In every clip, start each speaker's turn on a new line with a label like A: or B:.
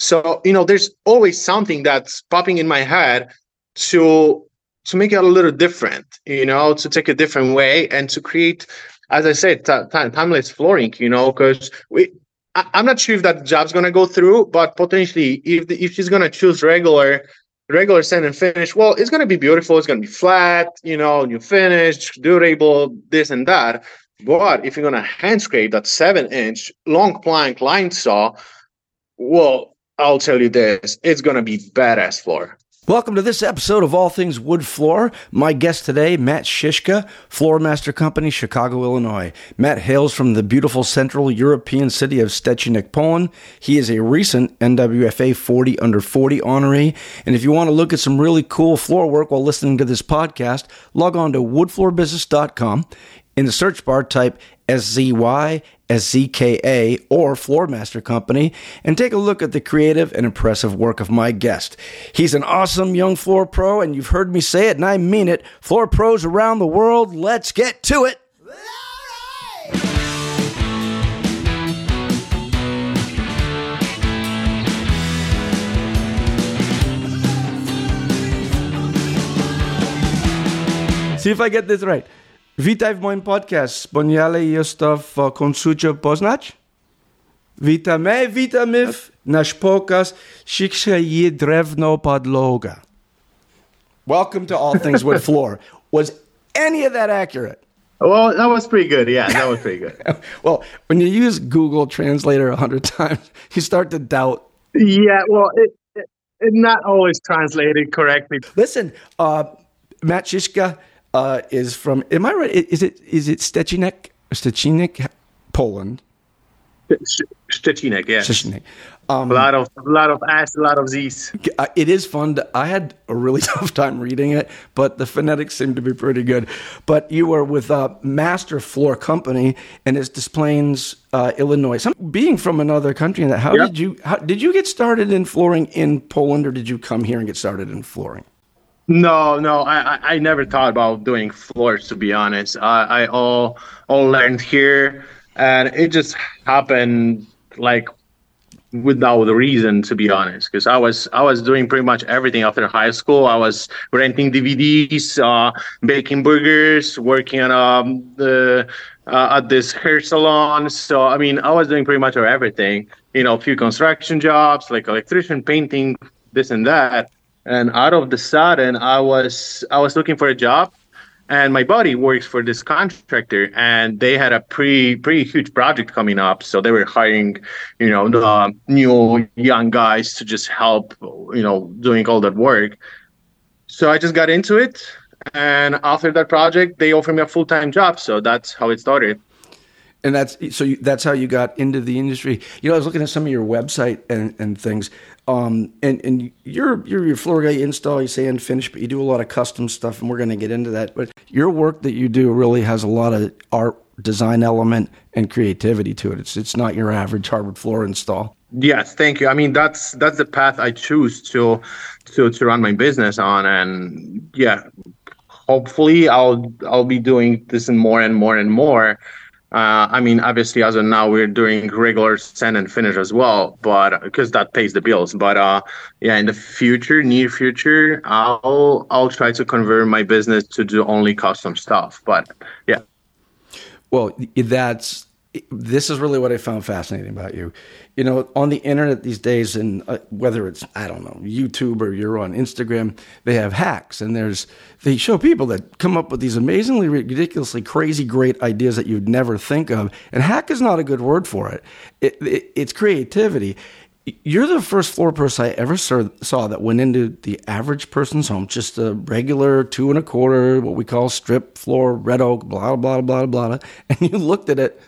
A: So, you know, there's always something that's popping in my head to to make it a little different, you know, to take a different way and to create, as I said, t- t- timeless flooring, you know, because we I, am not sure if that job's gonna go through, but potentially if the, if she's gonna choose regular regular sand and finish, well, it's gonna be beautiful. It's gonna be flat, you know, new finish, durable, this and that. But if you're gonna hand scrape that seven inch long plank line saw, well, I'll tell you this, it's gonna be badass floor.
B: Welcome to this episode of All Things Wood Floor. My guest today, Matt Szyszka, Floor Master Company, Chicago, Illinois. Matt hails from the beautiful central European city of Szczecinek, Poland. He is a recent NWFA 40 under 40 honoree. And if you want to look at some really cool floor work while listening to this podcast, log on to woodfloorbusiness.com. In the search bar, type SZY, SZKA, or Floormaster Company, and take a look at the creative and impressive work of my guest. He's an awesome young floor pro, and you've heard me say it, and I mean it. Floor pros around the world, let's get to it. See if I get this right. Witaj w moim podcast. Wspaniale jest to w końcu poznać. Witamy, witamy w nasz podcast Shiksha je drewno podloga. Welcome to All Things Wood Floor. Was any of that accurate?
A: Well, that was pretty good. Yeah, that was pretty good.
B: well, when you use Google Translator a hundred times, you start to doubt.
A: Yeah, well, it, it, it not always translated correctly.
B: Listen, uh, Matt Szyszka, uh, is from. Am I right? Is it is it Szczecinek, Szczecinek, Poland?
A: Szczecinek, yes.
B: Szczecinek.
A: Um, a lot of a lot of s, a lot of z's.
B: Uh, it is fun. To, I had a really tough time reading it, but the phonetics seem to be pretty good. But you were with a Master Floor Company, and it's Des Plaines, uh, Illinois. Some, being from another country, that how yep. did you how, did you get started in flooring in Poland, or did you come here and get started in flooring?
A: No, no, I, I never thought about doing floors to be honest. I, I all all learned here, and it just happened like without a reason to be honest because i was i was doing pretty much everything after high school. I was renting dvds uh baking burgers working on um the uh, at this hair salon. So i mean i was doing pretty much everything you know a few construction jobs like electrician painting this and that and out of the sudden i was i was looking for a job and my buddy works for this contractor and they had a pretty pretty huge project coming up. So they were hiring you know the new young guys to just help you know doing all that work. So i just got into it and after that project they offered me a full-time job. So that's how it started
B: and that's so you, that's how you got into the industry. You know, I was looking at some of your website and, and things, um, and and you're you're your floor guy, you install, you sand, finish, but you do a lot of custom stuff, and we're going to get into that. But your work that you do really has a lot of art, design element, and creativity to it. It's it's not your average hardwood floor install.
A: Yes, thank you. I mean, that's that's the path I choose to to to run my business on, and yeah, hopefully I'll I'll be doing this and more and more and more uh, I mean, obviously, as of now, we're doing regular sand and finish as well, but because that pays the bills. But uh, yeah, in the future, near future, I'll I'll try to convert my business to do only custom stuff. But yeah.
B: Well, that's this is really what I found fascinating about you. You know, on the internet these days, and uh, whether it's I don't know YouTube or you're on Instagram, they have hacks, and there's they show people that come up with these amazingly ridiculously crazy great ideas that you'd never think of. And hack is not a good word for it. it, it it's creativity. You're the first floor person I ever saw that went into the average person's home, just a regular two and a quarter, what we call strip floor, red oak, blah blah blah blah blah, and you looked at it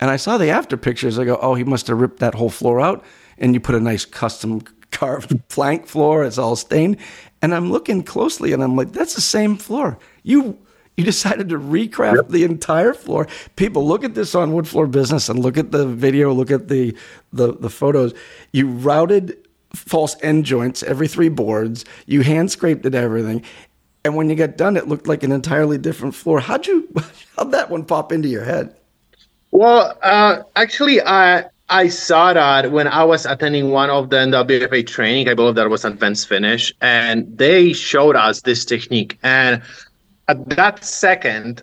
B: and I saw the after pictures. I go, oh, he must have ripped that whole floor out. And you put a nice custom carved plank floor. It's all stained. And I'm looking closely and I'm like, that's the same floor. You you decided to recraft yep. the entire floor. People look at this on Wood Floor Business and look at the video, look at the the, the photos. You routed false end joints every three boards. You hand scraped it everything. And when you got done, it looked like an entirely different floor. How'd you how'd that one pop into your head?
A: Well, uh, actually, I I saw that when I was attending one of the NWFA training. I believe that was advanced finish, and they showed us this technique. And at that second,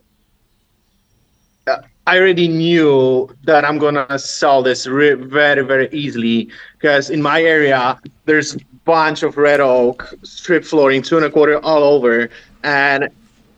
A: uh, I already knew that I'm gonna sell this re- very, very easily because in my area there's bunch of red oak strip flooring, two and a quarter all over, and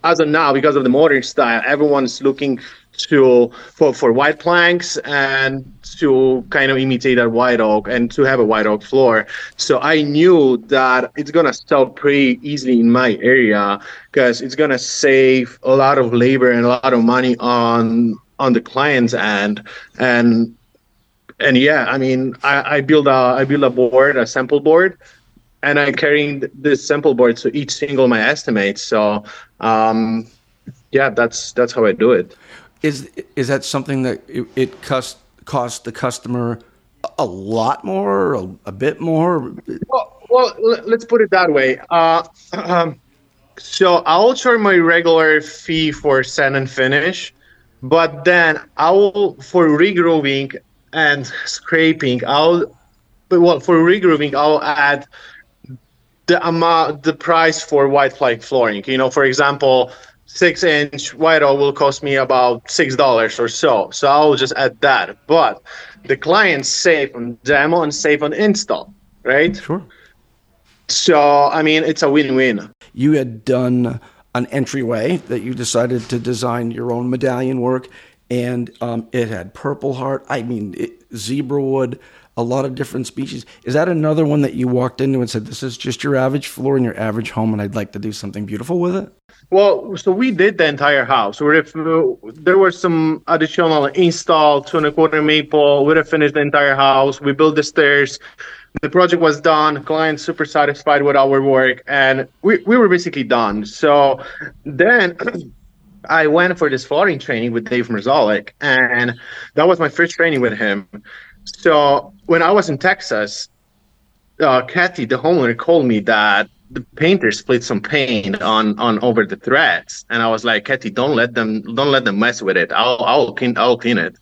A: as of now, because of the modern style, everyone's looking to for, for white planks and to kind of imitate that white oak and to have a white oak floor. So I knew that it's gonna sell pretty easily in my area because it's gonna save a lot of labor and a lot of money on on the client's end and and yeah, I mean, I, I build a I build a board, a sample board, and I'm carrying this sample board to each single my estimates. So, um, yeah, that's that's how I do it.
B: Is is that something that it, it cost cost the customer a lot more, a, a bit more?
A: Well, well, let's put it that way. Uh, um, so I'll charge my regular fee for sand and finish, but then I'll for regrooving and scraping. I'll well for regrooving I'll add the amount the price for white plank flooring. You know, for example, six inch white oak will cost me about six dollars or so. So I'll just add that. But the clients save on demo and save on install, right?
B: Sure.
A: So I mean, it's a win-win.
B: You had done an entryway that you decided to design your own medallion work, and um, it had purple heart. I mean, it, zebra wood a lot of different species. Is that another one that you walked into and said, "This is just your average floor in your average home, and I'd like to do something beautiful with it"?
A: Well, so we did the entire house. If there were some additional install two and a quarter maple, we'd have finished the entire house. We built the stairs. The project was done. Client super satisfied with our work, and we, we were basically done. So then. I went for this flooring training with Dave Marszalek, and that was my first training with him. So when I was in Texas, uh, Kathy, the homeowner, called me that the painter split some paint on on over the threads, and I was like, Kathy, don't let them don't let them mess with it. I'll I'll clean I'll clean it.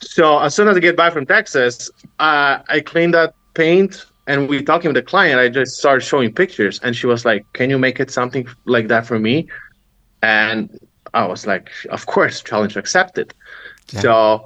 A: So as soon as I get back from Texas, uh, I cleaned that paint, and we talking with the client. I just started showing pictures, and she was like, "Can you make it something like that for me?" And I was like, "Of course, challenge accepted." Yeah. So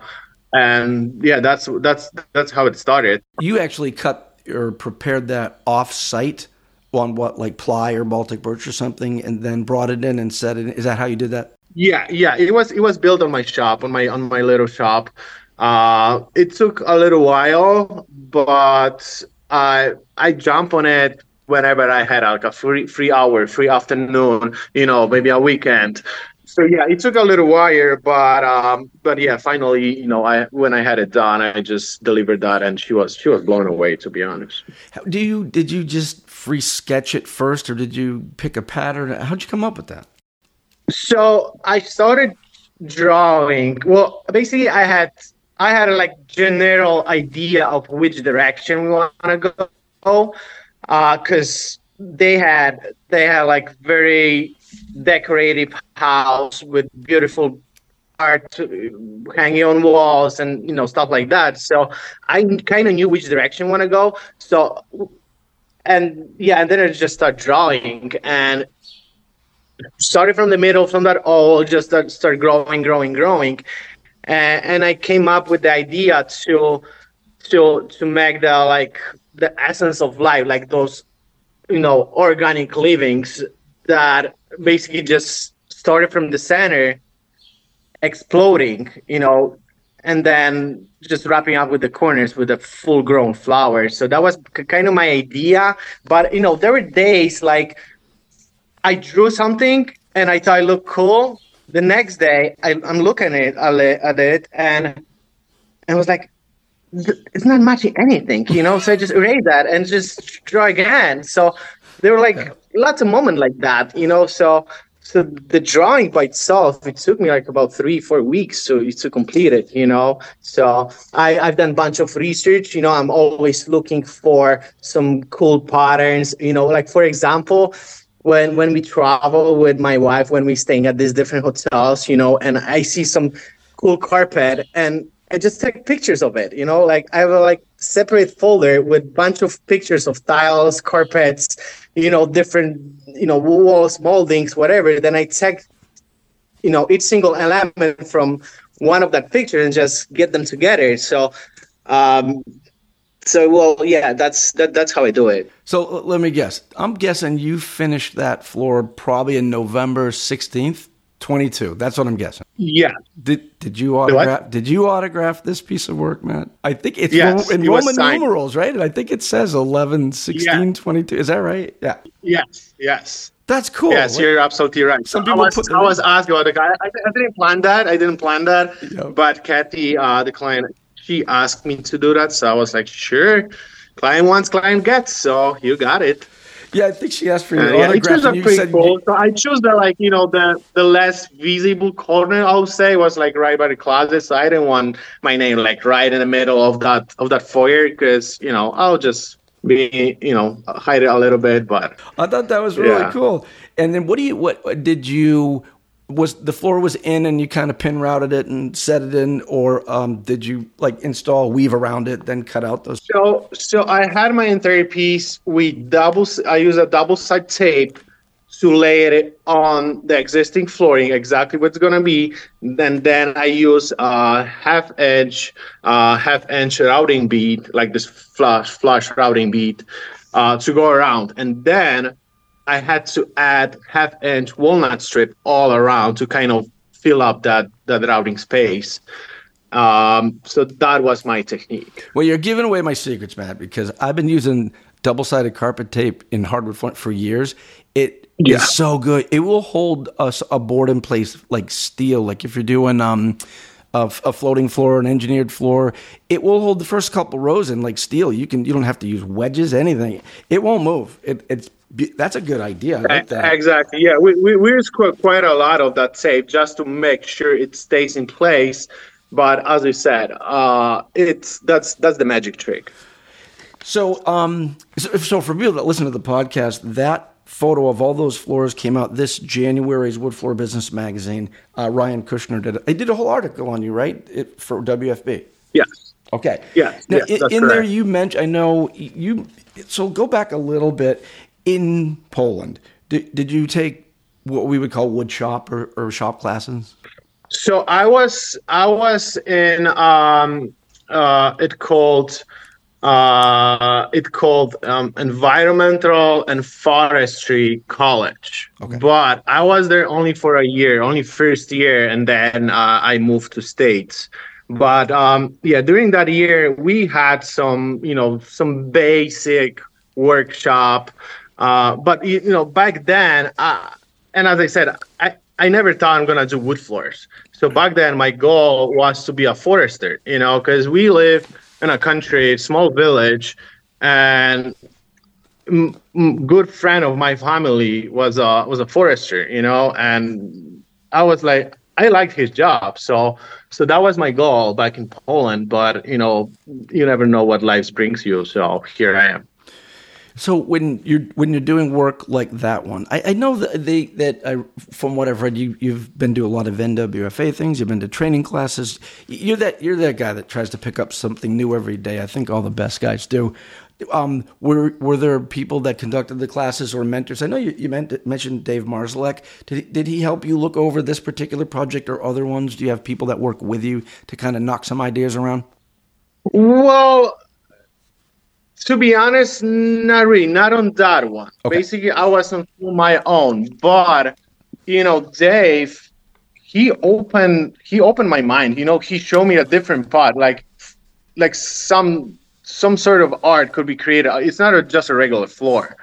A: and yeah, that's that's that's how it started.
B: You actually cut or prepared that off site on what like ply or Baltic birch or something, and then brought it in and set it. Is that how you did that?
A: Yeah, yeah. It was it was built on my shop on my on my little shop. Uh, it took a little while, but I I jump on it whenever I had like a free free hour, free afternoon, you know, maybe a weekend so yeah, it took a little while, but um, but yeah, finally, you know, I when I had it done, I just delivered that, and she was she was blown away, to be honest.
B: How, do you did you just free sketch it first, or did you pick a pattern? How'd you come up with that?
A: So I started drawing. Well, basically, I had I had a like general idea of which direction we want to go, because uh, they had they had like very decorative house with beautiful art uh, hanging on walls and you know stuff like that. So i kind of knew which direction I want to go. So and yeah and then i just start drawing and started from the middle from that all just start, start growing growing growing. And, and i came up with the idea to to to make the like the essence of life like those you know organic livings that basically just started from the center, exploding, you know, and then just wrapping up with the corners with a full grown flower. So that was kind of my idea. But, you know, there were days like I drew something and I thought it looked cool. The next day, I, am looking at it, at it and, and I was like, it's not matching anything, you know. So I just erased that and just draw again. So there were like yeah. lots of moments like that, you know. So so the drawing by itself, it took me like about three, four weeks to to complete it, you know. So I, I've done a bunch of research, you know, I'm always looking for some cool patterns, you know, like for example, when when we travel with my wife, when we staying at these different hotels, you know, and I see some cool carpet and I just take pictures of it. You know, like I have a like separate folder with bunch of pictures of tiles, carpets, you know, different, you know, walls, moldings, whatever. Then I take, you know, each single element from one of that picture and just get them together. So, um, so well, yeah, that's that, that's how I do it.
B: So let me guess. I'm guessing you finished that floor probably in November 16th. 22. That's what I'm guessing.
A: Yeah.
B: Did did you autograph did you autograph this piece of work, Matt? I think it's yes, in Roman numerals, right? And I think it says 11 16 yeah. 22. Is that right? Yeah.
A: Yes. Yes.
B: That's cool.
A: Yes, you're absolutely right. Some people I was, I was asked about the guy. I, I, didn't plan that. I didn't plan that. Yep. But Kathy, uh, the client, she asked me to do that. So I was like, sure. Client wants, client gets. So you got it.
B: Yeah, I think she asked for your uh, autograph. Yeah,
A: pretty cool. So I chose the like you know the the less visible corner. I would say was like right by the closet. So I didn't want my name like right in the middle of that of that foyer because you know I'll just be you know hide it a little bit. But
B: I thought that was really yeah. cool. And then what do you what did you was the floor was in and you kind of pin routed it and set it in or um, did you like install weave around it then cut out those?
A: So so i had my entire piece. We double i use a double side tape to lay it on the existing flooring exactly what's going to be. Then then i use a half inch uh, half inch routing bead like this flush flush routing bead uh, to go around. And then I had to add half inch walnut strip all around to kind of fill up that that routing space. Um, so that was my technique.
B: Well, you're giving away my secrets, Matt, because I've been using double sided carpet tape in hardwood front for years. It yeah. is so good. It will hold us a board in place like steel. Like if you're doing um, a, a, floating floor, an engineered floor, it will hold the first couple rows in like steel. You can you don't have to use wedges, anything. It won't move. It, it's that's a good idea. I like that.
A: Exactly. Yeah, we, we, we use quite a lot of that tape just to make sure it stays in place. But as we said, uh, it's that's that's the magic trick.
B: So, um, so, so for people that listen to the podcast, that photo of all those floors came out this January's Wood Floor Business Magazine. Uh, Ryan Kushner did it. They did a whole article on you, right, it, for WFB.
A: Yes.
B: Okay. Now,
A: yes
B: in, in there, you mentioned. I know you. So go back a little bit in Poland, did, did you take what we would call wood shop or, or shop classes?
A: So I was I was in um, uh, it called uh, it called um, environmental and forestry college okay. but i was there only for a year only first year and then uh, i moved to states but um, yeah during that year we had some you know some basic workshop uh, but you, know, back then, uh, and as I said, I, I never thought I'm gonna do wood floors. So back then, my goal was to be a forester. You know, because we live in a country, small village, and m- m- good friend of my family was a was a forester. You know, and I was like, I liked his job, so so that was my goal back in Poland. But you know, you never know what life brings you. So here I am.
B: So when you're when you're doing work like that one, I, I know that they that I, from what I've read, you you've been to a lot of NWFA things. You've been to training classes. You're that you're that guy that tries to pick up something new every day. I think all the best guys do. Um, were were there people that conducted the classes or mentors? I know you, you meant, mentioned Dave Marszalek. Did did he help you look over this particular project or other ones? Do you have people that work with you to kind of knock some ideas around?
A: Well, to be honest, not really, not on that one. Okay. Basically, I was on my own, but you know, Dave, he opened he opened my mind. You know, he showed me a different path, like like some some sort of art could be created. It's not a, just a regular floor,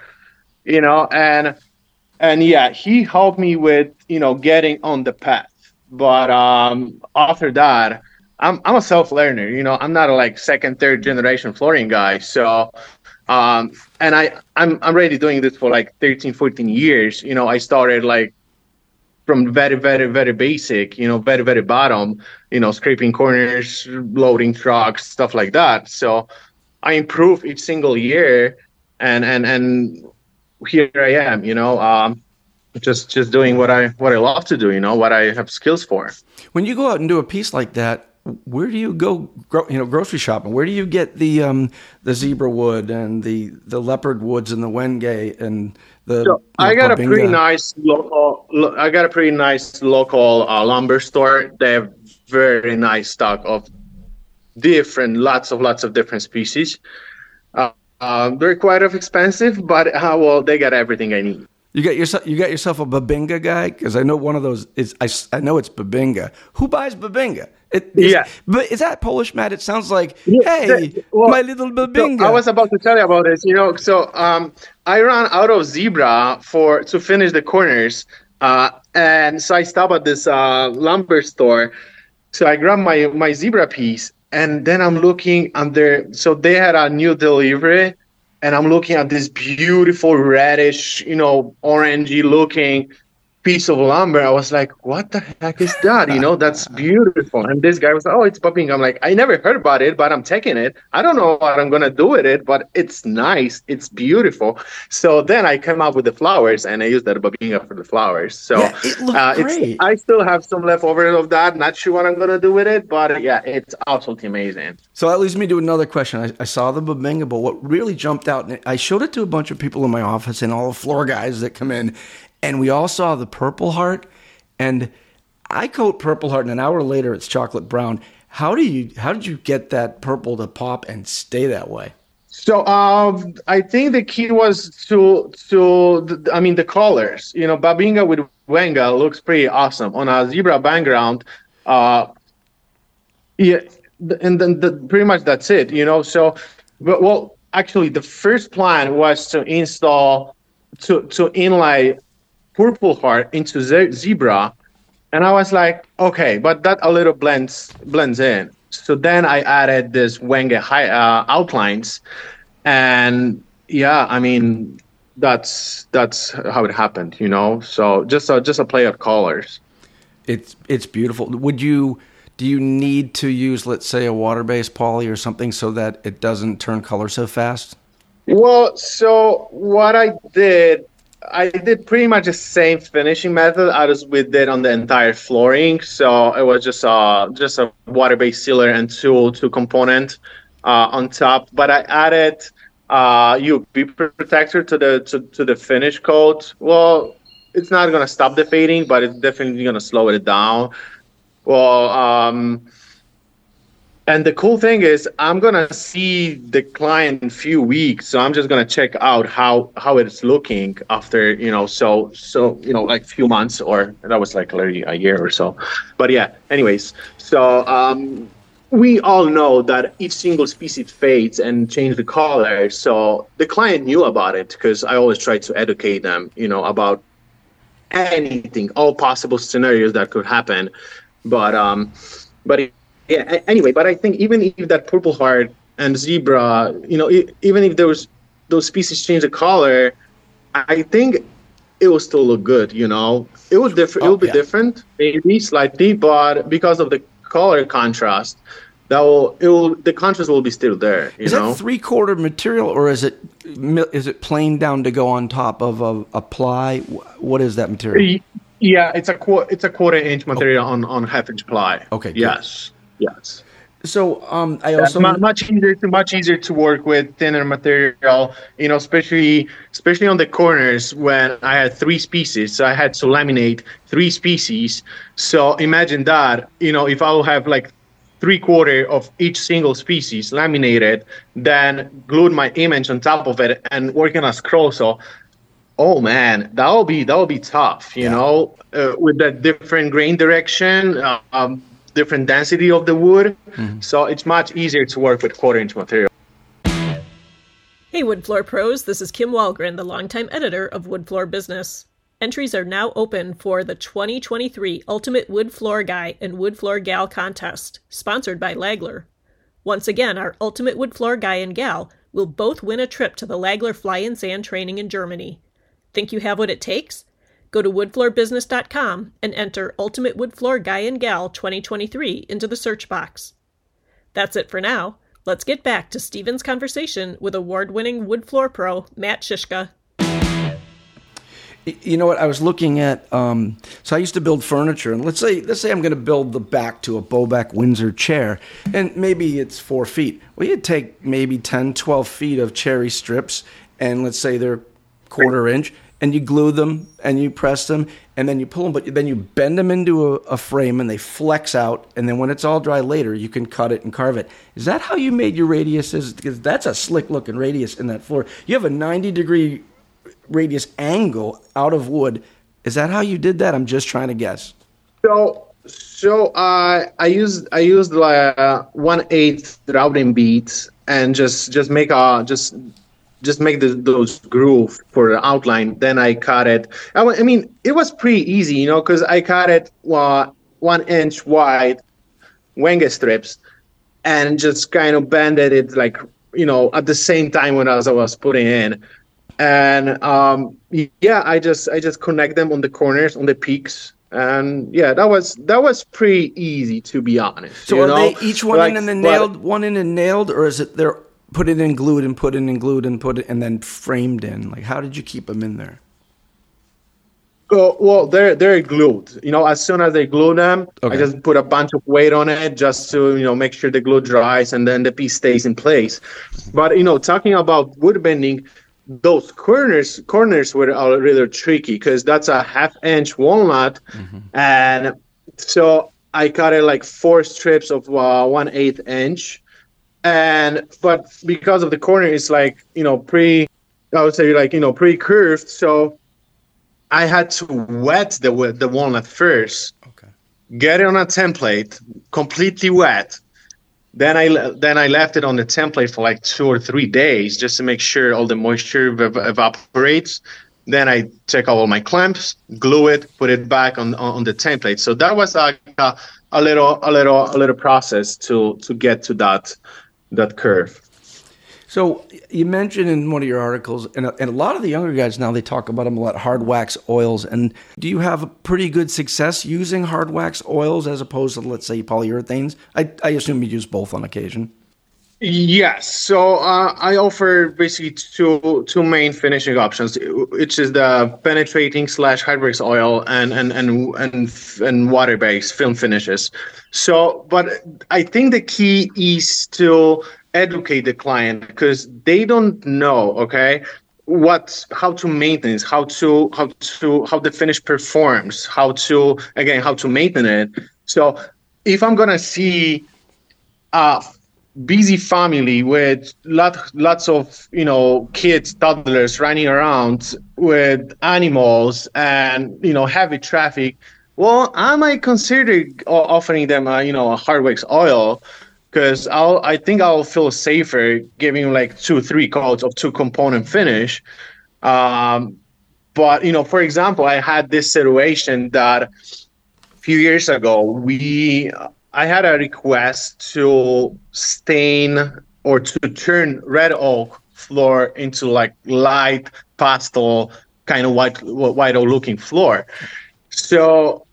A: you know, and and yeah, he helped me with you know getting on the path. But um, after that, I'm I'm a self learner. You know, I'm not a like second, third generation flooring guy. So, um, and I I'm I'm already doing this for like 13, 14 years. You know, I started like from very, very, very basic. You know, very, very bottom. You know, scraping corners, loading trucks, stuff like that. So, I improve each single year, and and and here I am. You know, um, just just doing what I what I love to do. You know, what I have skills for.
B: When you go out and do a piece like that where do you go? You know, grocery shopping. Where do you get the um, the zebra wood and the the leopard woods and the wenge and the?
A: So I got babinga? a pretty nice local. I got a pretty nice local uh, lumber store. They have very nice stock of different, lots of lots of different species. Uh, uh, they're quite of expensive, but uh, well, they got everything I need.
B: You got yourself you got yourself a babinga guy because I know one of those is I, I know it's babinga. Who buys babinga? It, yeah, but is that Polish Matt? It sounds like yeah, hey, the, well, my little babinga.
A: So I was about to tell you about this. You know, so um, I ran out of zebra for to finish the corners, uh, and so I stopped at this uh, lumber store. So I grabbed my my zebra piece, and then I'm looking under. So they had a new delivery and I'm looking at this beautiful reddish, you know, orangey looking piece of lumber. I was like, what the heck is that? You know, that's beautiful. And this guy was like, oh, it's babinga. I'm like, I never heard about it, but I'm taking it. I don't know what I'm going to do with it, but it's nice. It's beautiful. So then I came up with the flowers and I used that babinga for the flowers. So yeah, it uh, great. I still have some leftovers of that. Not sure what I'm going to do with it, but yeah, it's absolutely amazing.
B: So that leads me to another question. I, I saw the babinga, but what really jumped out, and I showed it to a bunch of people in my office and all the floor guys that come in, and we all saw the Purple Heart, and I coat Purple Heart, and an hour later it's chocolate brown. How do you? How did you get that purple to pop and stay that way?
A: So um, I think the key was to to I mean the colors. You know, Babinga with Wenge looks pretty awesome on a zebra background. Uh, yeah, and then the, pretty much that's it. You know, so but, well, actually, the first plan was to install to to inlay purple heart into ze- zebra. And i was like okay but that a little blends blends in. So then i added this wenge high, uh, outlines. And yeah i mean that's that's how it happened you know? So just a just a play of colors.
B: It's it's beautiful. Would you do you need to use let's say a water-based poly or something so that it doesn't turn color so fast?
A: Well so what i did I did pretty much the same finishing method as we did on the entire flooring. So it was just a just a water-based sealer and two two component uh, on top. But I added uh, UV protector to the to, to the finish coat. Well, it's not gonna stop the fading, but it's definitely gonna slow it down. Well, um, and the cool thing is, I'm gonna see the client in a few weeks, so I'm just gonna check out how how it's looking after you know, so so you know, like few months or that was like already a year or so. But yeah, anyways, so um, we all know that each single species fades and change the color. So the client knew about it because I always try to educate them, you know, about anything, all possible scenarios that could happen. But um, but yeah. Anyway, but I think even if that purple heart and zebra, you know, even if those those species change the color, I think it will still look good. You know, it will differ. Oh, it will oh, be yeah. different, maybe slightly, but because of the color contrast, that will it will the contrast will be still there.
B: is
A: know?
B: that three quarter material or is it is it plain down to go on top of a, a ply? What is that material?
A: Yeah, it's a qu- it's a quarter inch material oh. on on half inch ply.
B: Okay.
A: Yes. Yes.
B: So um, I also
A: much, much easier to much easier to work with thinner material. You know, especially especially on the corners when I had three species, so I had to laminate three species. So imagine that. You know, if I will have like three quarter of each single species laminated, then glued my image on top of it and working as So, Oh man, that will be that will be tough. You yeah. know, uh, with that different grain direction. Uh, um, different density of the wood. Mm-hmm. So it's much easier to work with quarter inch material.
C: Hey, Wood Floor Pros, this is Kim Wahlgren, the longtime editor of Wood Floor Business. Entries are now open for the 2023 Ultimate Wood Floor Guy and Wood Floor Gal contest, sponsored by Lagler. Once again, our Ultimate Wood Floor Guy and Gal will both win a trip to the Lagler Fly in Sand training in Germany. Think you have what it takes? Go to woodfloorbusiness.com and enter Ultimate Wood Floor Guy and Gal 2023 into the search box. That's it for now. Let's get back to Steven's conversation with award winning wood floor pro Matt Szyszka.
B: You know what? I was looking at. Um, so I used to build furniture, and let's say let's say I'm going to build the back to a bow-back Windsor chair, and maybe it's four feet. Well, you'd take maybe 10, 12 feet of cherry strips, and let's say they're quarter inch, and you glue them and you press them, and then you pull them, but then you bend them into a, a frame, and they flex out, and then when it's all dry later, you can cut it and carve it. Is that how you made your radiuses? Because that's a slick looking radius in that floor. You have a 90 degree radius angle out of wood. Is that how you did that? I'm just trying to guess.
A: So, so uh, I used I used like uh, one eighth routing beads and just just make a just just make the, those groove for the outline. Then I cut it. I, I mean, it was pretty easy, you know, because I cut it uh, one inch wide, Wenge strips, and just kind of bended it like you know at the same time when I was, I was putting in and um, yeah, I just I just connect them on the corners, on the peaks, and yeah, that was that was pretty easy to be honest.
B: So are know? they each one like, in and then nailed, one in and nailed, or is it they're put it in glued and put it in glued and put it and then framed in? Like how did you keep them in there?
A: Oh, well, they're they're glued. You know, as soon as they glue them, okay. I just put a bunch of weight on it just to you know make sure the glue dries and then the piece stays in place. But you know, talking about wood bending, those corners corners were a little tricky because that's a half inch walnut mm-hmm. and so i cut it like four strips of uh, one eighth inch and but because of the corner it's like you know pre i would say like you know pre curved so i had to wet the the walnut first okay get it on a template completely wet then I then I left it on the template for like two or three days just to make sure all the moisture ev- evaporates. Then I take all my clamps, glue it, put it back on on the template. So that was like a, a little a little a little process to to get to that that curve.
B: So you mentioned in one of your articles, and a, and a lot of the younger guys now they talk about them a lot, hard wax oils. And do you have a pretty good success using hard wax oils as opposed to let's say polyurethanes? I, I assume you use both on occasion.
A: Yes, so uh, I offer basically two two main finishing options, which is the penetrating slash hard oil and and and and, and water based film finishes. So, but I think the key is to educate the client because they don't know okay what how to maintain how to how to how the finish performs how to again how to maintain it. So if i'm gonna see a busy family with lot, lots of you know kids toddlers running around with animals and you know heavy traffic well i might consider offering them a you know a hard wax oil because I'll I think I'll feel safer giving like two three coats of two component finish. Um, but you know, for example, I had this situation that a few years ago we I had a request to stain or to turn red oak floor into like light pastel kind of white white oak looking floor. So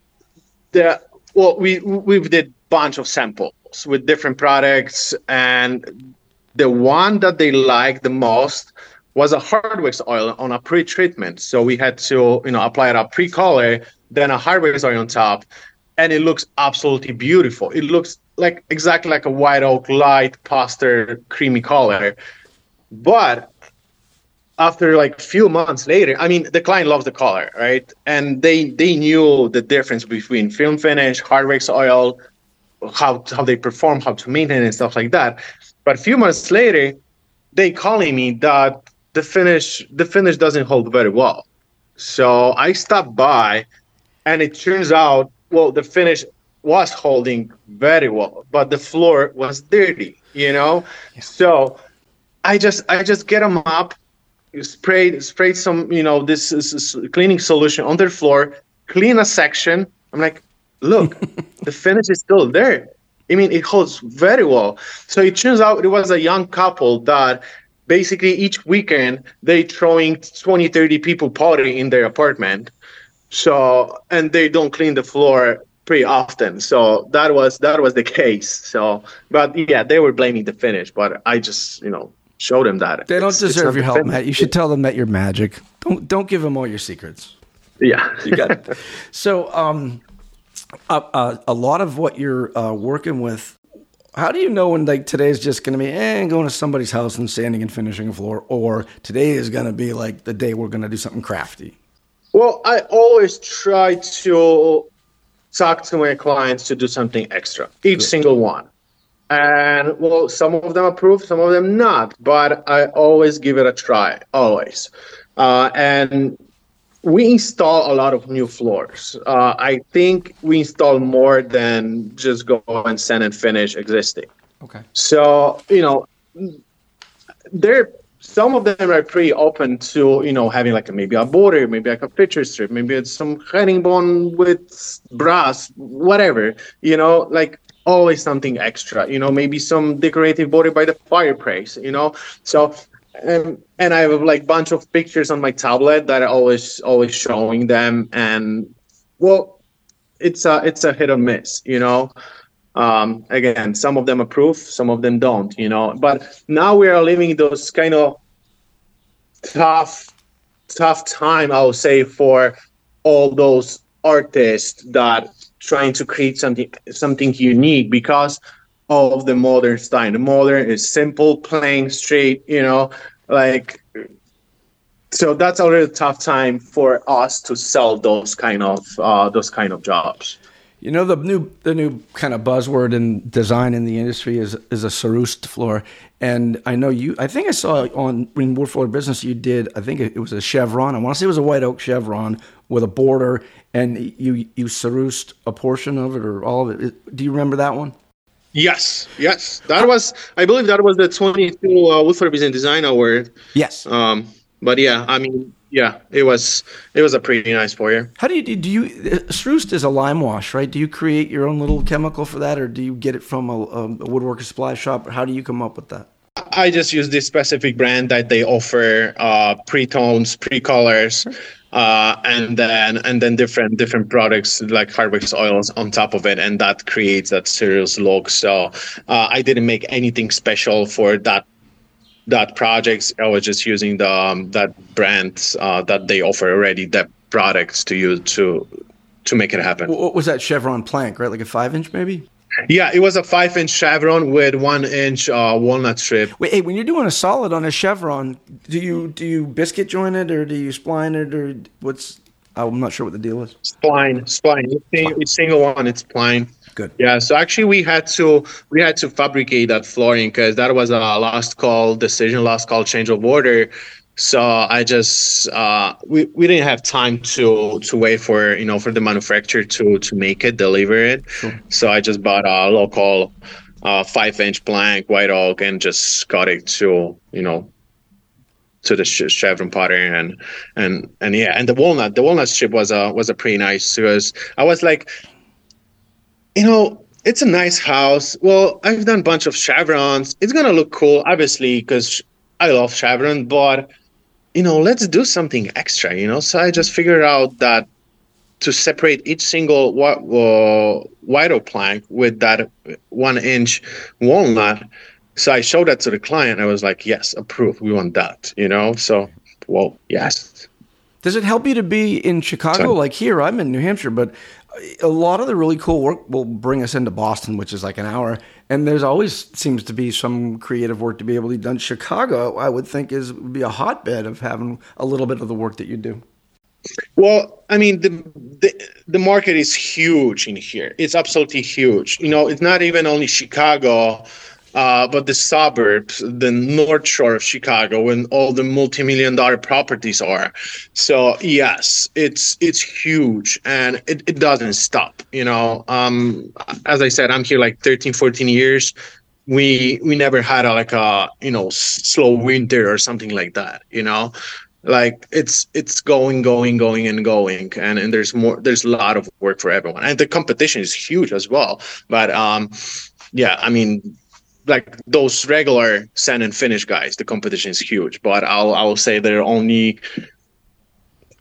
A: the well we we did bunch of samples with different products, and the one that they liked the most was a hard wax oil on a pre-treatment. So we had to, you know, apply it a pre-color, then a hard wax oil on top, and it looks absolutely beautiful. It looks like exactly like a white oak light pastel creamy color. But after like a few months later, I mean, the client loves the color, right? And they they knew the difference between film finish, hard wax oil, how how they perform, how to maintain and stuff like that. But a few months later, they calling me that the finish the finish doesn't hold very well. So I stopped by, and it turns out well the finish was holding very well, but the floor was dirty. You know, yeah. so I just I just get them up, sprayed sprayed some you know this, this cleaning solution on their floor, clean a section. I'm like, look, the finish is still there. I mean, it holds very well. So it turns out it was a young couple that basically each weekend they throwing 20, 30 people party in their apartment. So, and they don't clean the floor pretty often. So that was, that was the case. So, but yeah, they were blaming the finish, but I just, you know, showed them that.
B: They don't deserve your help. Matt. You should tell them that you're magic. Don't, don't give them all your secrets.
A: Yeah,
B: you got it. So, um, a, a, a lot of what you're uh, working with how do you know when like today is just going to be eh, going to somebody's house and sanding and finishing a floor, or today is going to be like the day we're going to do something crafty?
A: Well, I always try to talk to my clients to do something extra, each Good. single one. And well, some of them approve, some of them not, but I always give it a try, always. Uh, and we install a lot of new floors. Uh, I think we install more than just go and sand and finish existing.
B: Okay.
A: So you know, there some of them are pretty open to you know having like maybe a border, maybe like a picture strip, maybe it's some herringbone with brass, whatever. You know, like always something extra. You know, maybe some decorative border by the fireplace. You know, so and and I have like bunch of pictures on my tablet that are always always showing them and well it's a it's a hit or miss you know um, again some of them approve some of them don't you know but now we are living those kind of tough tough time I would say for all those artists that trying to create something something unique because of the modern style. The modern is simple, plain, straight, you know, like so that's a really tough time for us to sell those kind of uh, those kind of jobs.
B: You know the new the new kind of buzzword in design in the industry is is a cerused floor, and I know you. I think I saw on in Wood Floor Business you did. I think it was a chevron. I want to say it was a white oak chevron with a border, and you you cerused a portion of it or all of it. Do you remember that one?
A: Yes, yes, that was. I believe that was the 22 uh, Wood Floor Business Design Award.
B: Yes.
A: Um, but yeah, I mean, yeah, it was it was a pretty nice foyer.
B: How do you do? You cerused is a lime wash, right? Do you create your own little chemical for that, or do you get it from a, a woodworker supply shop? How do you come up with that?
A: I just use this specific brand that they offer uh, pre-tones, pre-colors, uh, and then and then different different products like hard wax oils on top of it, and that creates that serious look. So uh, I didn't make anything special for that that projects I was just using the um, that brand uh, that they offer already that products to use to to make it happen.
B: What was that chevron plank? Right, like a five inch maybe.
A: Yeah, it was a five inch chevron with one inch uh, walnut strip.
B: Wait, hey, when you're doing a solid on a chevron, do you do you biscuit joint it or do you spline it or what's? I'm not sure what the deal is.
A: Spline, spline. It's single one. It's spline.
B: Good.
A: Yeah. So actually, we had to we had to fabricate that flooring because that was a last call decision, last call change of order so i just uh, we, we didn't have time to to wait for you know for the manufacturer to to make it deliver it sure. so i just bought a local uh, five inch blank white oak and just got it to you know to the chevron pattern and and and yeah and the walnut the walnut strip was a was a pretty nice because i was like you know it's a nice house well i've done a bunch of chevrons it's gonna look cool obviously because i love chevron but you know, let's do something extra, you know. So I just figured out that to separate each single uh, white oak plank with that one inch walnut. So I showed that to the client. I was like, yes, approved. We want that, you know. So, well, yes.
B: Does it help you to be in Chicago? Like here, I'm in New Hampshire, but a lot of the really cool work will bring us into Boston, which is like an hour. And there's always seems to be some creative work to be able to be done. Chicago, I would think, is would be a hotbed of having a little bit of the work that you do.
A: Well, I mean, the, the the market is huge in here. It's absolutely huge. You know, it's not even only Chicago uh, but the suburbs, the North Shore of Chicago, and all the multi-million dollar properties are. So yes, it's it's huge and it, it doesn't stop. You know, um, as I said, I'm here like 13, 14 years. We we never had a, like a you know slow winter or something like that. You know, like it's it's going going going and going and, and there's more there's a lot of work for everyone and the competition is huge as well but um yeah i mean like those regular sand and finish guys, the competition is huge. But I'll I'll say they're only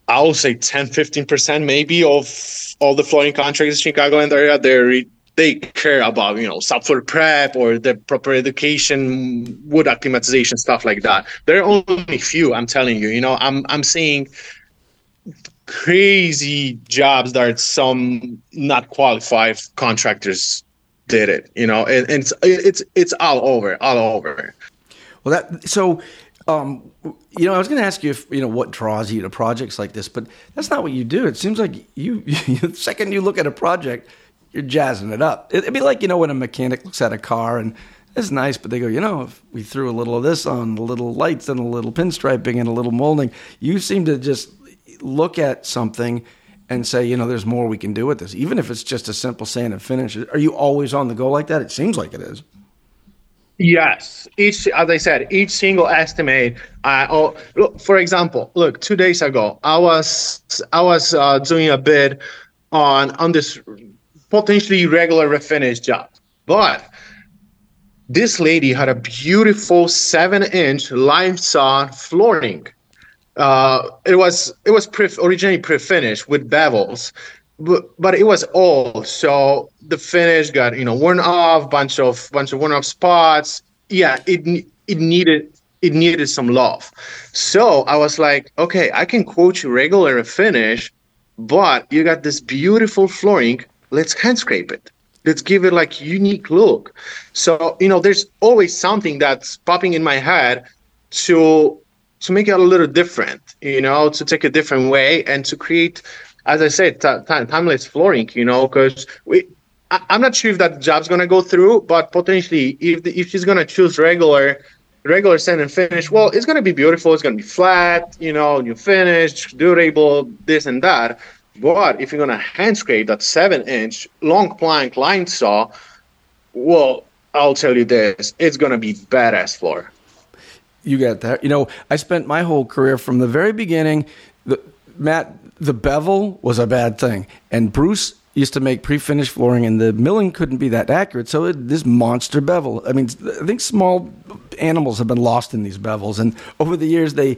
A: I'll say 10, 15 percent maybe of all the flooring contractors in Chicagoland area. They they care about you know subfloor prep or the proper education, wood acclimatization, stuff like that. There are only few. I'm telling you. You know, I'm I'm seeing crazy jobs that some not qualified contractors did it. You know, and, and it's it's it's all over, all over.
B: Well, that so. Um, you know, I was going to ask you if you know what draws you to projects like this, but that's not what you do. It seems like you, you the second you look at a project, you're jazzing it up. It'd be like you know when a mechanic looks at a car and it's nice, but they go, you know, if we threw a little of this on, a little lights and a little pinstriping and a little molding, you seem to just look at something and say, you know, there's more we can do with this, even if it's just a simple sand and finish. Are you always on the go like that? It seems like it is.
A: Yes, each as I said, each single estimate. Uh, oh, look, for example, look, two days ago, I was I was uh, doing a bid on on this potentially regular refinish job, but this lady had a beautiful seven-inch limestone flooring uh, it was it was pre- originally pre-finished with bevels, but, but it was old, so the finish got you know worn off, bunch of bunch of worn off spots. Yeah, it it needed it needed some love. So I was like, okay, I can quote you regular finish, but you got this beautiful flooring. Let's hand scrape it. Let's give it like unique look. So you know, there's always something that's popping in my head to to make it a little different, you know, to take a different way and to create, as I said, t- t- timeless flooring, you know, because we. I, am not sure if that job's gonna go through, but potentially, if the, if she's gonna choose regular, regular sand and finish, well, it's gonna be beautiful. It's gonna be flat, you know, new finish, durable, this and that. But if you're gonna hand scrape that seven inch long plank line saw, well, I'll tell you this, it's gonna be badass floor.
B: You got that. You know, I spent my whole career from the very beginning. The, Matt, the bevel was a bad thing, and Bruce used to make pre-finished flooring, and the milling couldn't be that accurate. So it, this monster bevel. I mean, I think small animals have been lost in these bevels, and over the years they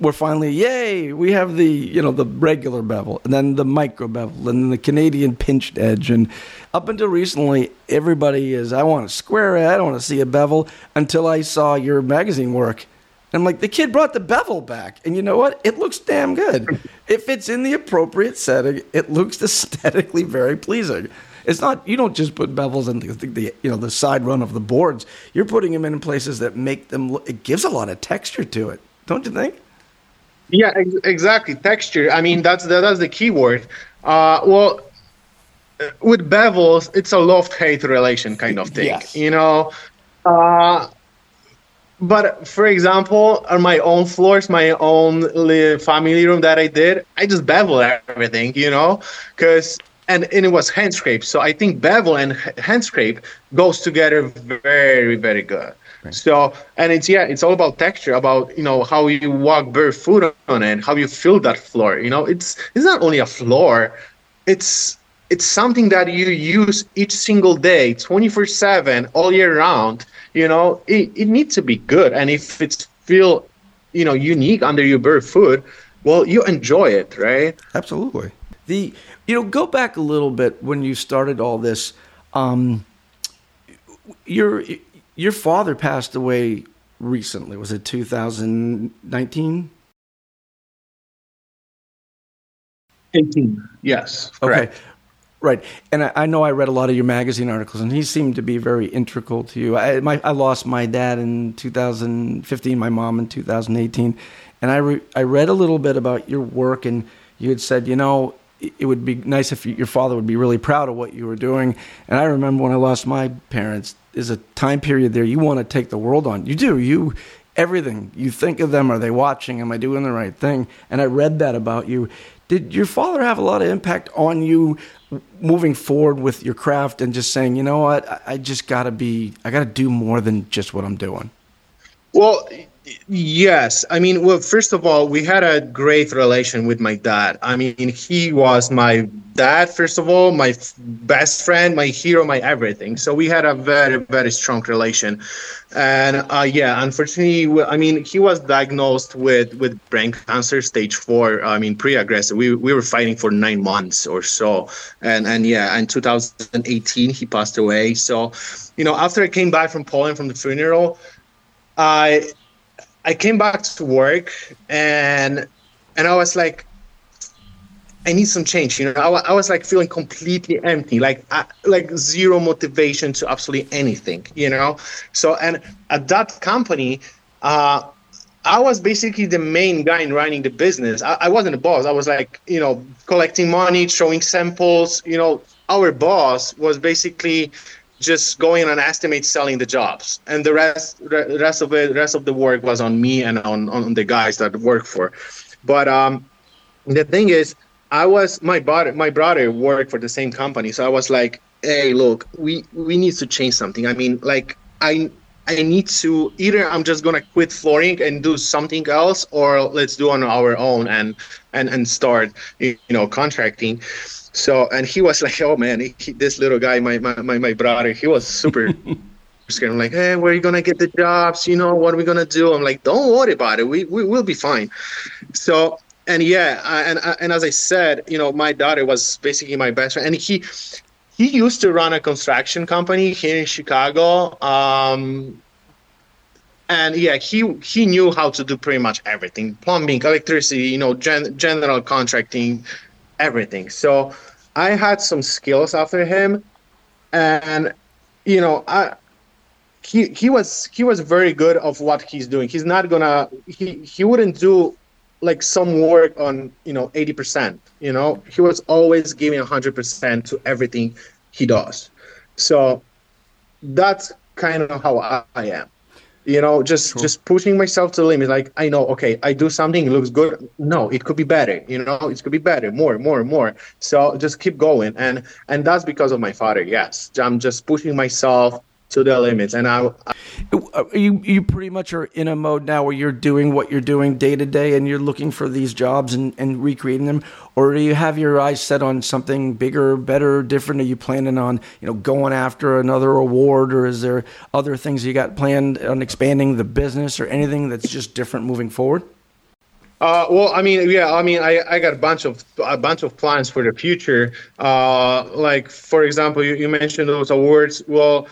B: we're finally yay we have the you know the regular bevel and then the micro bevel and then the canadian pinched edge and up until recently everybody is i want a square i don't want to see a bevel until i saw your magazine work. And i'm like the kid brought the bevel back and you know what? It looks damn good. If it's in the appropriate setting it looks aesthetically very pleasing. It's not you don't just put bevels in the, the, you know the side run of the boards. You're putting them in places that make them look, it gives a lot of texture to it don't you think
A: yeah, ex- exactly. Texture. I mean, that's the, that's the key word. Uh, well, with bevels, it's a love-hate relation kind of thing. Yes. You know. Uh, but for example, on my own floors, my own family room that I did, I just bevel everything, you know, because and, and it was hand scrape. So I think bevel and hand scrape goes together very very good. Right. So, and it's yeah, it's all about texture, about you know how you walk barefoot on it, how you feel that floor. You know, it's it's not only a floor, it's it's something that you use each single day, twenty four seven, all year round. You know, it, it needs to be good, and if it's feel, you know, unique under your barefoot, well, you enjoy it, right?
B: Absolutely. The you know, go back a little bit when you started all this. Um, you're your father passed away recently. Was it 2019?
A: 18. Yes.
B: Correct. Okay. Right. And I, I, know I read a lot of your magazine articles, and he seemed to be very integral to you. I, my, I lost my dad in 2015, my mom in 2018. And I, re, I read a little bit about your work, and you had said, you know, it would be nice if your father would be really proud of what you were doing. And I remember when I lost my parents, there's a time period there you want to take the world on. You do. You everything. You think of them. Are they watching? Am I doing the right thing? And I read that about you. Did your father have a lot of impact on you moving forward with your craft and just saying, you know what, I, I just got to be, I got to do more than just what I'm doing?
A: Well, Yes, I mean, well, first of all, we had a great relation with my dad. I mean, he was my dad, first of all, my f- best friend, my hero, my everything. So we had a very, very strong relation. And uh, yeah, unfortunately, I mean, he was diagnosed with with brain cancer, stage four. I mean, pre-aggressive. We we were fighting for nine months or so. And and yeah, in 2018, he passed away. So, you know, after I came back from Poland from the funeral. I I came back to work and and I was like, I need some change. You know, I, I was like feeling completely empty, like uh, like zero motivation to absolutely anything. You know, so and at that company, uh, I was basically the main guy in running the business. I, I wasn't a boss. I was like, you know, collecting money, showing samples. You know, our boss was basically just going on estimate selling the jobs. And the rest the rest of it rest of the work was on me and on, on the guys that work for. But um the thing is i was my brother my brother worked for the same company. So i was like hey look we we need to change something. I mean like i i need to either i'm just gonna quit flooring and do something else or let's do on our own and and and start you know contracting so and he was like, oh man, he, this little guy, my, my my my brother, he was super scared. I'm like, hey, where are you gonna get the jobs? You know, what are we gonna do? I'm like, don't worry about it. We we will be fine. So and yeah, and and as I said, you know, my daughter was basically my best friend, and he he used to run a construction company here in Chicago. Um, and yeah, he he knew how to do pretty much everything: plumbing, electricity, you know, gen, general contracting, everything. So I had some skills after him, and you know, I he he was he was very good of what he's doing. He's not gonna he he wouldn't do like some work on you know 80% you know? He was always giving 100% to everything he does. So that's kind of how I, I am you know just sure. just pushing myself to the limit like i know okay i do something it looks good. No it could be better you know it could be better more more more. So just keep going. And and that's because of my father yes. I'm just pushing myself to the limits. And I, I,
B: uh, you you pretty much are in a mode now where you're doing what you're doing day to day, and you're looking for these jobs and, and recreating them, or do you have your eyes set on something bigger, better, different? Are you planning on you know going after another award, or is there other things you got planned on expanding the business, or anything that's just different moving forward?
A: Uh, well, I mean, yeah, I mean, I, I got a bunch of a bunch of plans for the future. Uh, like, for example, you, you mentioned those awards. Well,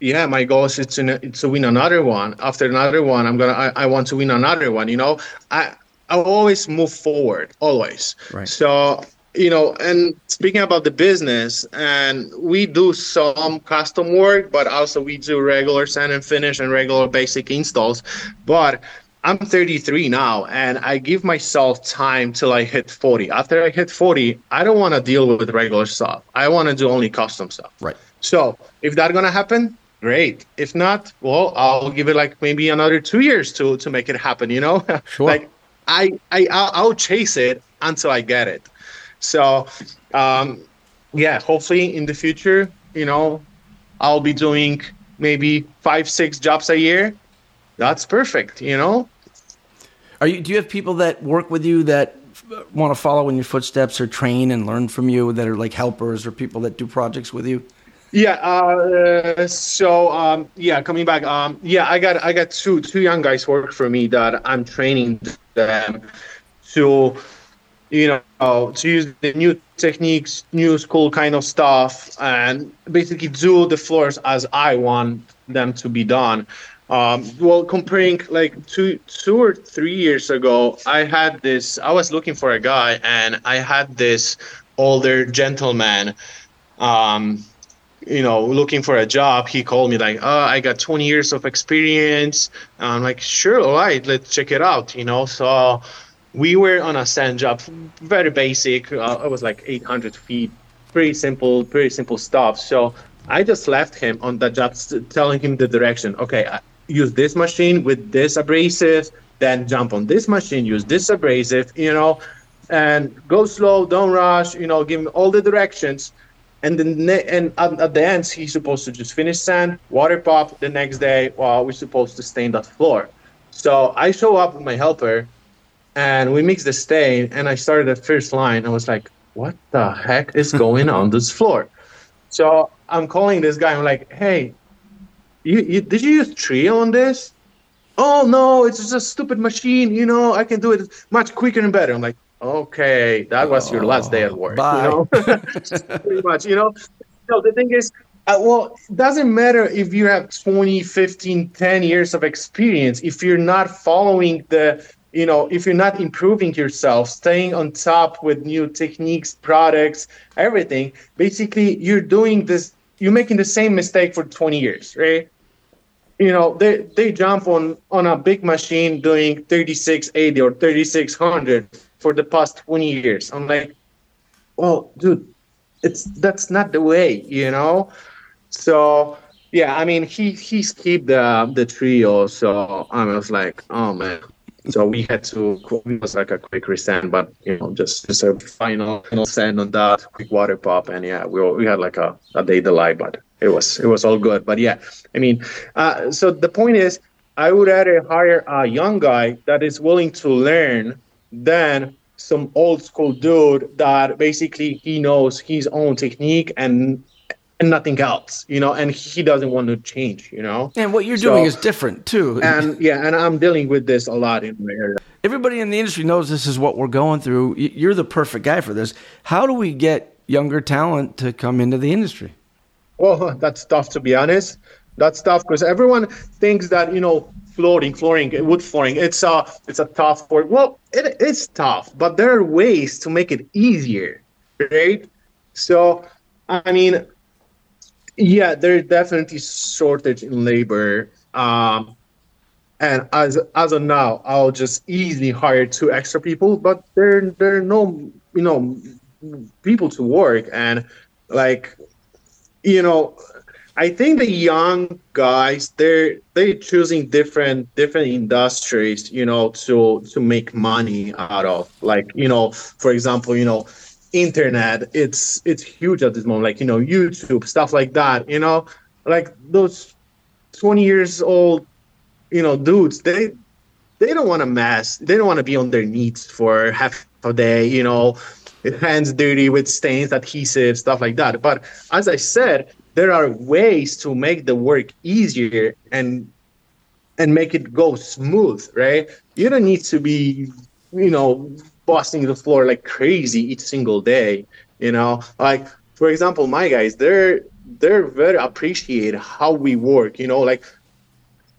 A: yeah, my goal is to, to win another one. After another one, I'm gonna I, I want to win another one. You know, I I always move forward, always. Right. So you know, and speaking about the business, and we do some custom work, but also we do regular sand and finish and regular basic installs. But I'm 33 now, and I give myself time till I hit 40. After I hit 40, I don't want to deal with regular stuff. I want to do only custom stuff.
B: Right.
A: So if that's gonna happen, great. If not, well, I'll give it like maybe another two years to to make it happen. You know,
B: sure.
A: like I I I'll, I'll, chase it until I get it. So, um, yeah, hopefully in the future, you know, I'll be doing maybe five six jobs a year. That's perfect. You know.
B: Are you? Do you have people that work with you that want to follow in your footsteps or train and learn from you that are like helpers or people that do projects with you?
A: Yeah. Uh, so um, yeah, coming back. Um, yeah, I got I got two two young guys work for me that I'm training them to, you know, to use the new techniques, new school kind of stuff, and basically do the floors as I want them to be done. Um, well, comparing like two two or three years ago, I had this. I was looking for a guy, and I had this older gentleman. Um, you know, looking for a job, he called me like, "Oh, I got 20 years of experience." I'm like, "Sure, all right, let's check it out." You know, so we were on a sand job, very basic. Uh, it was like 800 feet, pretty simple, pretty simple stuff. So I just left him on that job, telling him the direction. Okay, use this machine with this abrasive, then jump on this machine, use this abrasive. You know, and go slow, don't rush. You know, give him all the directions and then and at, the end he's supposed to just finish sand water pop the next day while we're supposed to stain that floor. So i show up with my helper and we mix the stain and i started the first line. I was like what the heck is going on this floor? So i'm calling this guy. I'm like hey you, you did you use trio on this? Oh no it's just a stupid machine you know i can do it much quicker and better. I'm like okay, that was your last day at work.
B: Bye.
A: You know? Pretty much, you know. So the thing is, uh, well, it doesn't matter if you have 20, 15, 10 years of experience if you're not following the you know if you're not improving yourself staying on top with new techniques products everything basically you're doing this you're making the same mistake for 20 years right you know they they jump on on a big machine doing 3680 or 3600 for the past 20 years. I'm like well dude it's that's not the way you know? So yeah i mean he he skipped the the trio so i was like oh man. So we had to it was like a quick resend but you know just just a final final send on that quick water pop and yeah we, we had like a, a day delay but it was it was all good. But yeah i mean uh, so the point is i would rather hire a young guy that is willing to learn than some old school dude that basically he knows his own technique and and nothing else, you know, and he doesn't want to change, you know.
B: And what you're so, doing is different too.
A: And yeah, and I'm dealing with this a lot in my area.
B: Everybody in the industry knows this is what we're going through. You're the perfect guy for this. How do we get younger talent to come into the industry?
A: Well, that's tough to be honest. That's tough because everyone thinks that you know flooring, flooring, wood flooring. It's a it's a tough work. Well, it is tough, but there are ways to make it easier, right? So, I mean, yeah, there's definitely shortage in labor. Um, and as as of now, I'll just easily hire two extra people, but there there are no you know people to work and like you know I think the young guys they're they choosing different different industries, you know, to to make money out of. Like, you know, for example, you know, internet it's it's huge at this moment. Like you know youtube stuff like that you know? Like those 20 years old you know dudes they they don't want to mess they don't want to be on their knees for half a day you know hands dirty with stains adhesive stuff like that. But as i said there are ways to make the work easier and and make it go smooth right you don't need to be you know busting the floor like crazy each single day. You know, like for example, my guys, they're they're very appreciate how we work. You know, like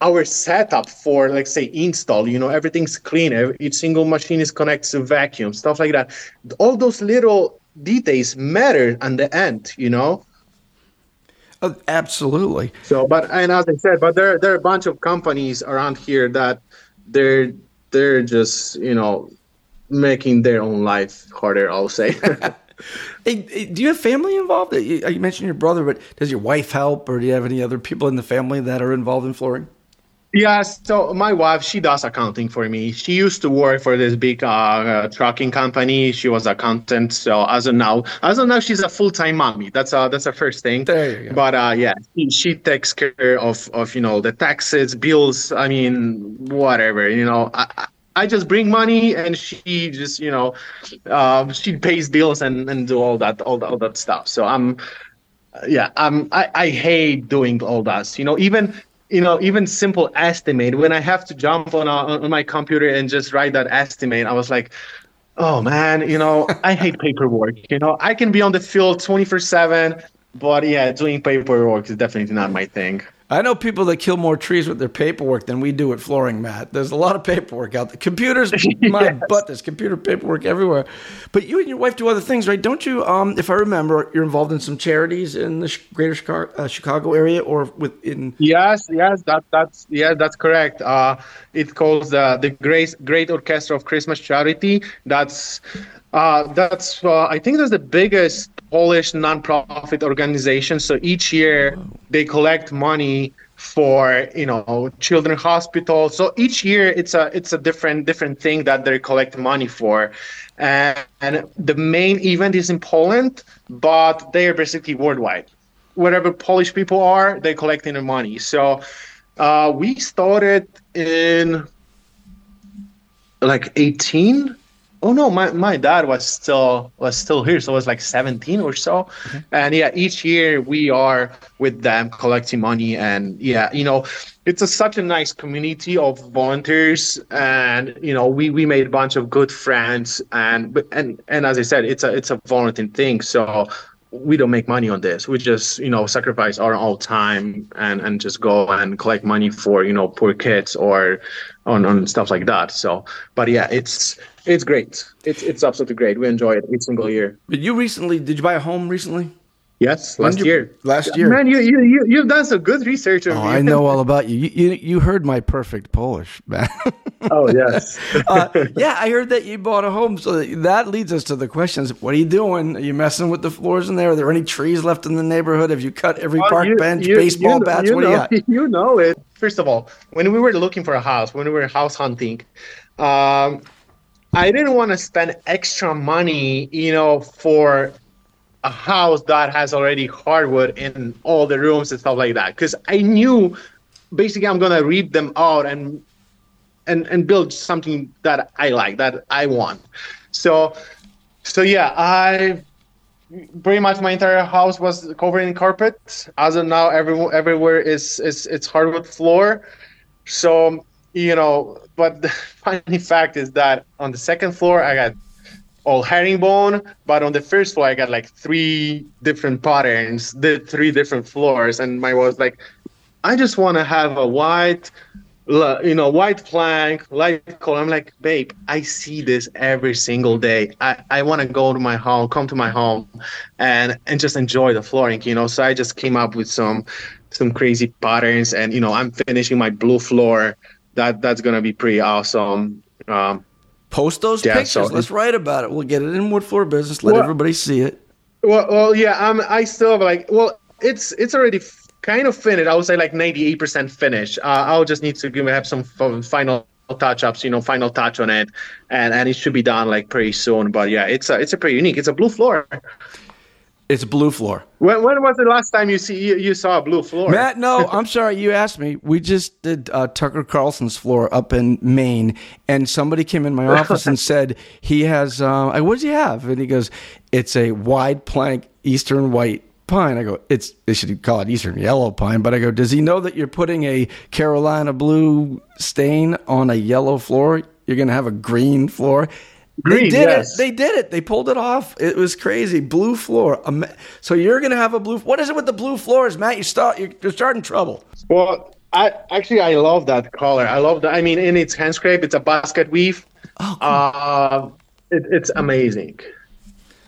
A: our setup for like say install you know everything's clean each single machine is connected to vacuum stuff like that all those little details matter at the end you know
B: uh, absolutely
A: so but and as i said but there there are a bunch of companies around here that they're they're just you know making their own life harder. I'll say.
B: hey, do you have family involved? You, you mentioned your brother, but does your wife help, or do you have any other people in the family that are involved in flooring?
A: Yeah, so my wife, she does accounting for me. She used to work for this big uh, uh, trucking company. She was accountant. So as of now, as of now, she's a full time mommy. That's uh, that's the first thing.
B: There you go.
A: But uh, yeah, she, she, takes care of of you know the taxes, bills. I mean, whatever. You know, I, I just bring money and she just you know uh, she pays bills and, and do all that all that all that stuff. So I'm yeah I'm I, I hate doing all that. You know even you know even simple estimate when I have to jump on a, on my computer and just write that estimate. I was like. Oh man, you know, I hate paperwork. You know, I can be on the field 24 7, but yeah, doing paperwork is definitely not my thing.
B: I know people that kill more trees with their paperwork than we do at flooring, Matt. There's a lot of paperwork out there. Computers, my yes. butt, there's computer paperwork everywhere. But you and your wife do other things, right? Don't you? Um, if I remember, you're involved in some charities in the greater Chicago, uh, Chicago area or within.
A: Yes, yes, that that's yeah, that's correct. Uh, it calls uh, the Great Great Orchestra of Christmas Charity. That's uh, that's uh, I think that's the biggest Polish nonprofit organization. So each year they collect money for you know children hospital. So each year it's a it's a different different thing that they collect money for, and, and the main event is in Poland, but they are basically worldwide. Wherever Polish people are, they're collecting the money. So uh, we started in like 18 oh no my, my dad was still was still here so it was like 17 or so mm-hmm. and yeah each year we are with them collecting money and yeah you know it's a, such a nice community of volunteers and you know we we made a bunch of good friends and and and as i said it's a it's a volunteer thing so we don't make money on this. We just, you know, sacrifice our own time and, and just go and collect money for, you know, poor kids or on, on stuff like that. So, but yeah, it's, it's great. It's, it's absolutely great. We enjoy it every single year.
B: But you recently, did you buy a home recently?
A: Yes, last
B: you-
A: year.
B: last year.
A: Man, you, you, you, you've done some good research
B: Oh. I know all about you. You, you, you heard my perfect Polish, man.
A: oh, yes.
B: uh, yeah, I heard that you bought a home. So that leads us to the questions. What are you doing? Are you messing with the floors in there? Are there any trees left in the neighborhood? Have you cut every
A: Well,
B: park
A: you-
B: bench,
A: you-
B: baseball
A: you-
B: bats?
A: You
B: what
A: know,
B: do you got?
A: You know it. First of all, when we were looking for a house, when we were house hunting, um, I didn't want to spend extra money, you know, for a house that has already hardwood in all the rooms and stuff like that. Because I knew basically I'm gonna read them out and and and build something that I like, that I want. So so yeah, I pretty much my entire house was covered in carpet. As of now, everywhere everywhere is is it's hardwood floor. So you know, but the funny fact is that on the second floor I got all herringbone, but on the first floor I got like three different patterns, the three different floors, and my was like, I just want to have a white, you know, white plank, light color. I'm like, babe, I see this every single day. I, I want to go to my home, come to my home, and and just enjoy the flooring, you know. So I just came up with some some crazy patterns, and you know, I'm finishing my blue floor. That that's gonna be pretty awesome. Um,
B: Post those
A: Yeah,
B: pictures.
A: so-
B: Let's write about it. We'll get it in wood floor business. Let
A: Well-
B: everybody see it.
A: Well, well, yeah. Um, I still have like, well, it's it's already f- kind of finished. I would say like ninety eight percent finished. Uh, I'll just need to give have some f- final touch ups, you know, final touch on it, and and it should be done like pretty soon. But yeah, it's a it's a pretty unique. It's a blue floor.
B: It's blue floor.
A: When, when was the last time you see you, you saw a blue floor?
B: Matt, no, I'm sorry. You asked me. We just did uh, Tucker Carlson's floor up in Maine, and somebody came in my office and said he has. Uh, I, what does he have? And he goes, "It's a wide plank Eastern white pine." I go, "It's they should call it Eastern yellow pine." But I go, "Does he know that you're putting a Carolina blue stain on a yellow floor? You're going to have a green floor." They did
A: yes.
B: it. They did it. They pulled it off. It was crazy. Blue floor. So you're going to have a blue. What is it with the blue floors, Matt? You start. You're, you're starting trouble.
A: Well, I actually I love that color. I love that. I mean, in its hand scrape, it's a basket weave.
B: Oh, cool.
A: Uh, it, it's amazing.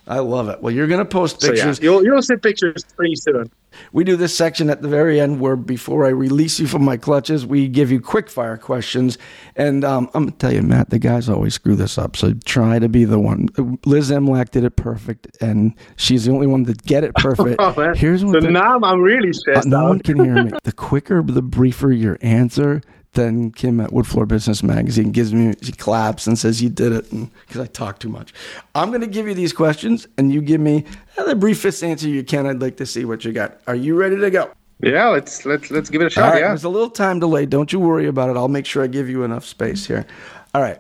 B: I love it. Well, you're going to post
A: So yeah,
B: pictures.
A: you'll you'll see pictures pretty soon.
B: We do this section at the very end where before I release you from my clutches, we give you quick fire questions. And um, I'm going to tell you, Matt, the guys always screw this up. So try to be the one. Liz Emlack did it perfect, and she's the only one that get it perfect.
A: Oh.
B: Here's what
A: so
B: the-
A: now I'm really
B: Uh,
A: stressed
B: no one can hear me. The quicker, the briefer your answer, then Kim at Woodfloor Business Magazine gives me, she claps and says, You did it, because I talk too much. I'm going to give you these questions, and you give me the briefest answer you can. I'd like to see what you got. Are you ready to go?
A: Yeah, let's let's let's give it a shot.
B: right,
A: yeah.
B: there's a little time delay. Don't you worry about it. I'll make sure I give you enough space here. All right.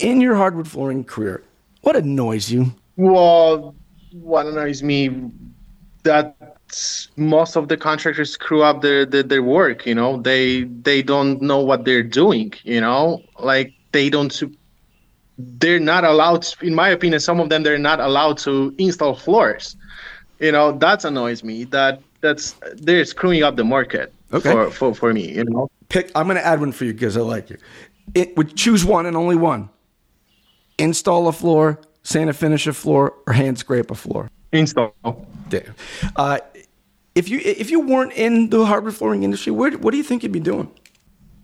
B: In your hardwood flooring career, what annoys you?
A: Well, what annoys me that most of the contractors screw up their, their their work. You know, they they don't know what they're doing. You know, like they don't they're not allowed. to- In my opinion, some of them they're not allowed to install floors. You know, that annoys me. That that's they're screwing up the market
B: Okay.
A: for, for for me. You know.
B: Pick. I'm going to add one for you because I like you. It would choose one and only one. Install a floor, sand and finish a floor, or hand scrape a floor.
A: Install.
B: Uh, if you if you weren't in the hardwood flooring industry, where, what do you think you'd be doing?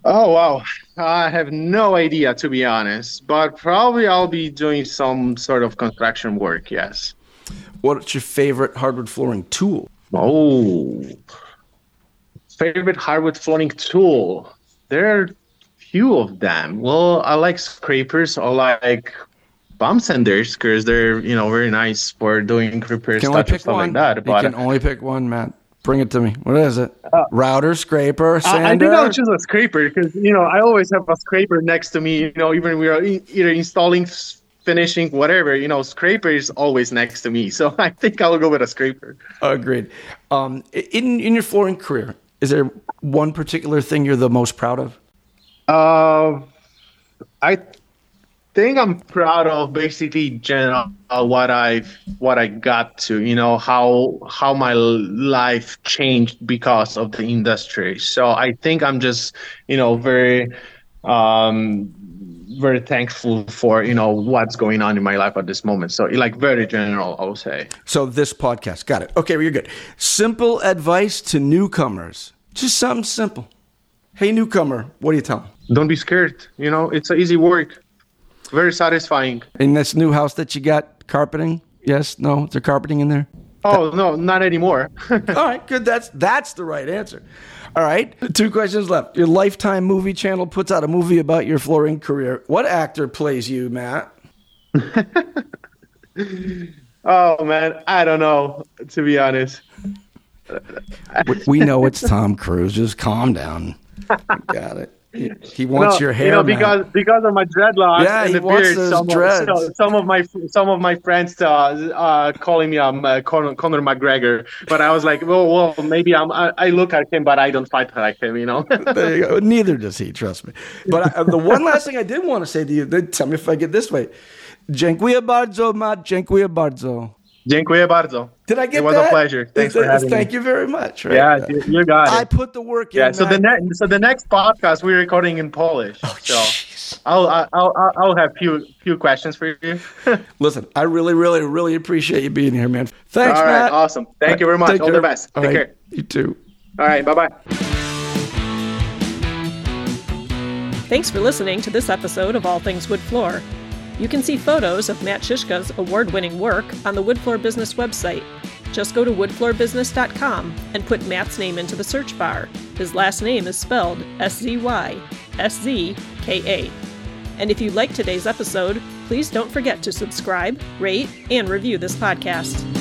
A: Oh wow, I have no idea to be honest, but probably I'll be doing some sort of construction work. Yes.
B: What's your favorite hardwood flooring tool?
A: Oh, favorite hardwood flooring tool. There are few of them. Well, I like scrapers. I like bump sanders because they're you know very nice for doing repairs,
B: Can
A: touch-ups, stuff like that.
B: you
A: But
B: can only pick one, Matt. Bring it to me. What is it? Router, scraper,
A: I, I think I'll choose a scraper because you know I always have a scraper next to me. You know, even we are e- either installing, finishing, whatever. You know, scraper is always next to me. So I think I'll go with a scraper.
B: Agreed. Um, in in your flooring career, is there one particular thing you're the most proud of?
A: Uh, I think I'm proud of basically general what I've what I got to. You know how how my life changed because of the industry. So I think I'm just you know very um very thankful for you know what's going on in my life at this moment so like very general i would say
B: So this podcast, got it. Okay, well, you're good. Simple advice to newcomers. Just something simple. Hey, newcomer, what do you tell them?
A: don't be scared you know it's a easy work very satisfying
B: In this new house that you got, carpeting? Yes, no, is there carpeting in there?
A: oh no not anymore
B: All right, good. That's that's the right answer. All right, two questions left. Your Lifetime movie channel puts out a movie about your flooring career. What actor plays you, Matt?
A: oh man i don't know to be honest
B: We- We know it's Tom Cruise. Just calm down. Got it. He, wants
A: No,
B: your hair.
A: you know, because because of my dreadlocks
B: Yeah,
A: and the beard. Some
B: dreads.
A: of, so- some of my some of my friends uh, uh, calling me um uh, Conor, Conor McGregor, but I was like, well, well, maybe I'm I, I look like him, but I don't fight like him, you know.
B: You. Neither does he, trust me. But I, the one last thing I did want to say to you, tell me if I get this way. Dziękuję bardzo, Matt. Dziękuję bardzo.
A: Dziękuję bardzo.
B: Did I get
A: It was
B: that?
A: a pleasure. Thanks for having
B: Thank
A: me.
B: you very much. Right?
A: Yeah, you, you got it.
B: I put the work in.
A: yeah. So the
B: Matt.
A: next so the next podcast we're recording in Polish.
B: Oh,
A: so
B: jeez.
A: I'll I'll I'll, I'll have few few questions for you.
B: Listen, I really, really, really appreciate you being here, man. Thanks,
A: All right,
B: Matt.
A: awesome. Thank you very much. All
B: care.
A: the best.
B: All
A: Take
B: right.
A: care.
B: You too.
A: All right, bye bye.
C: Thanks for listening to this episode of All Things Wood Floor. You can see photos of Matt Szyszka's award winning work on the Wood Floor Business website. Just go to woodfloorbusiness.com and put Matt's name into the search bar. His last name is spelled S Z Y S Z K A. And if you like today's episode, please don't forget to subscribe, rate, and review this podcast.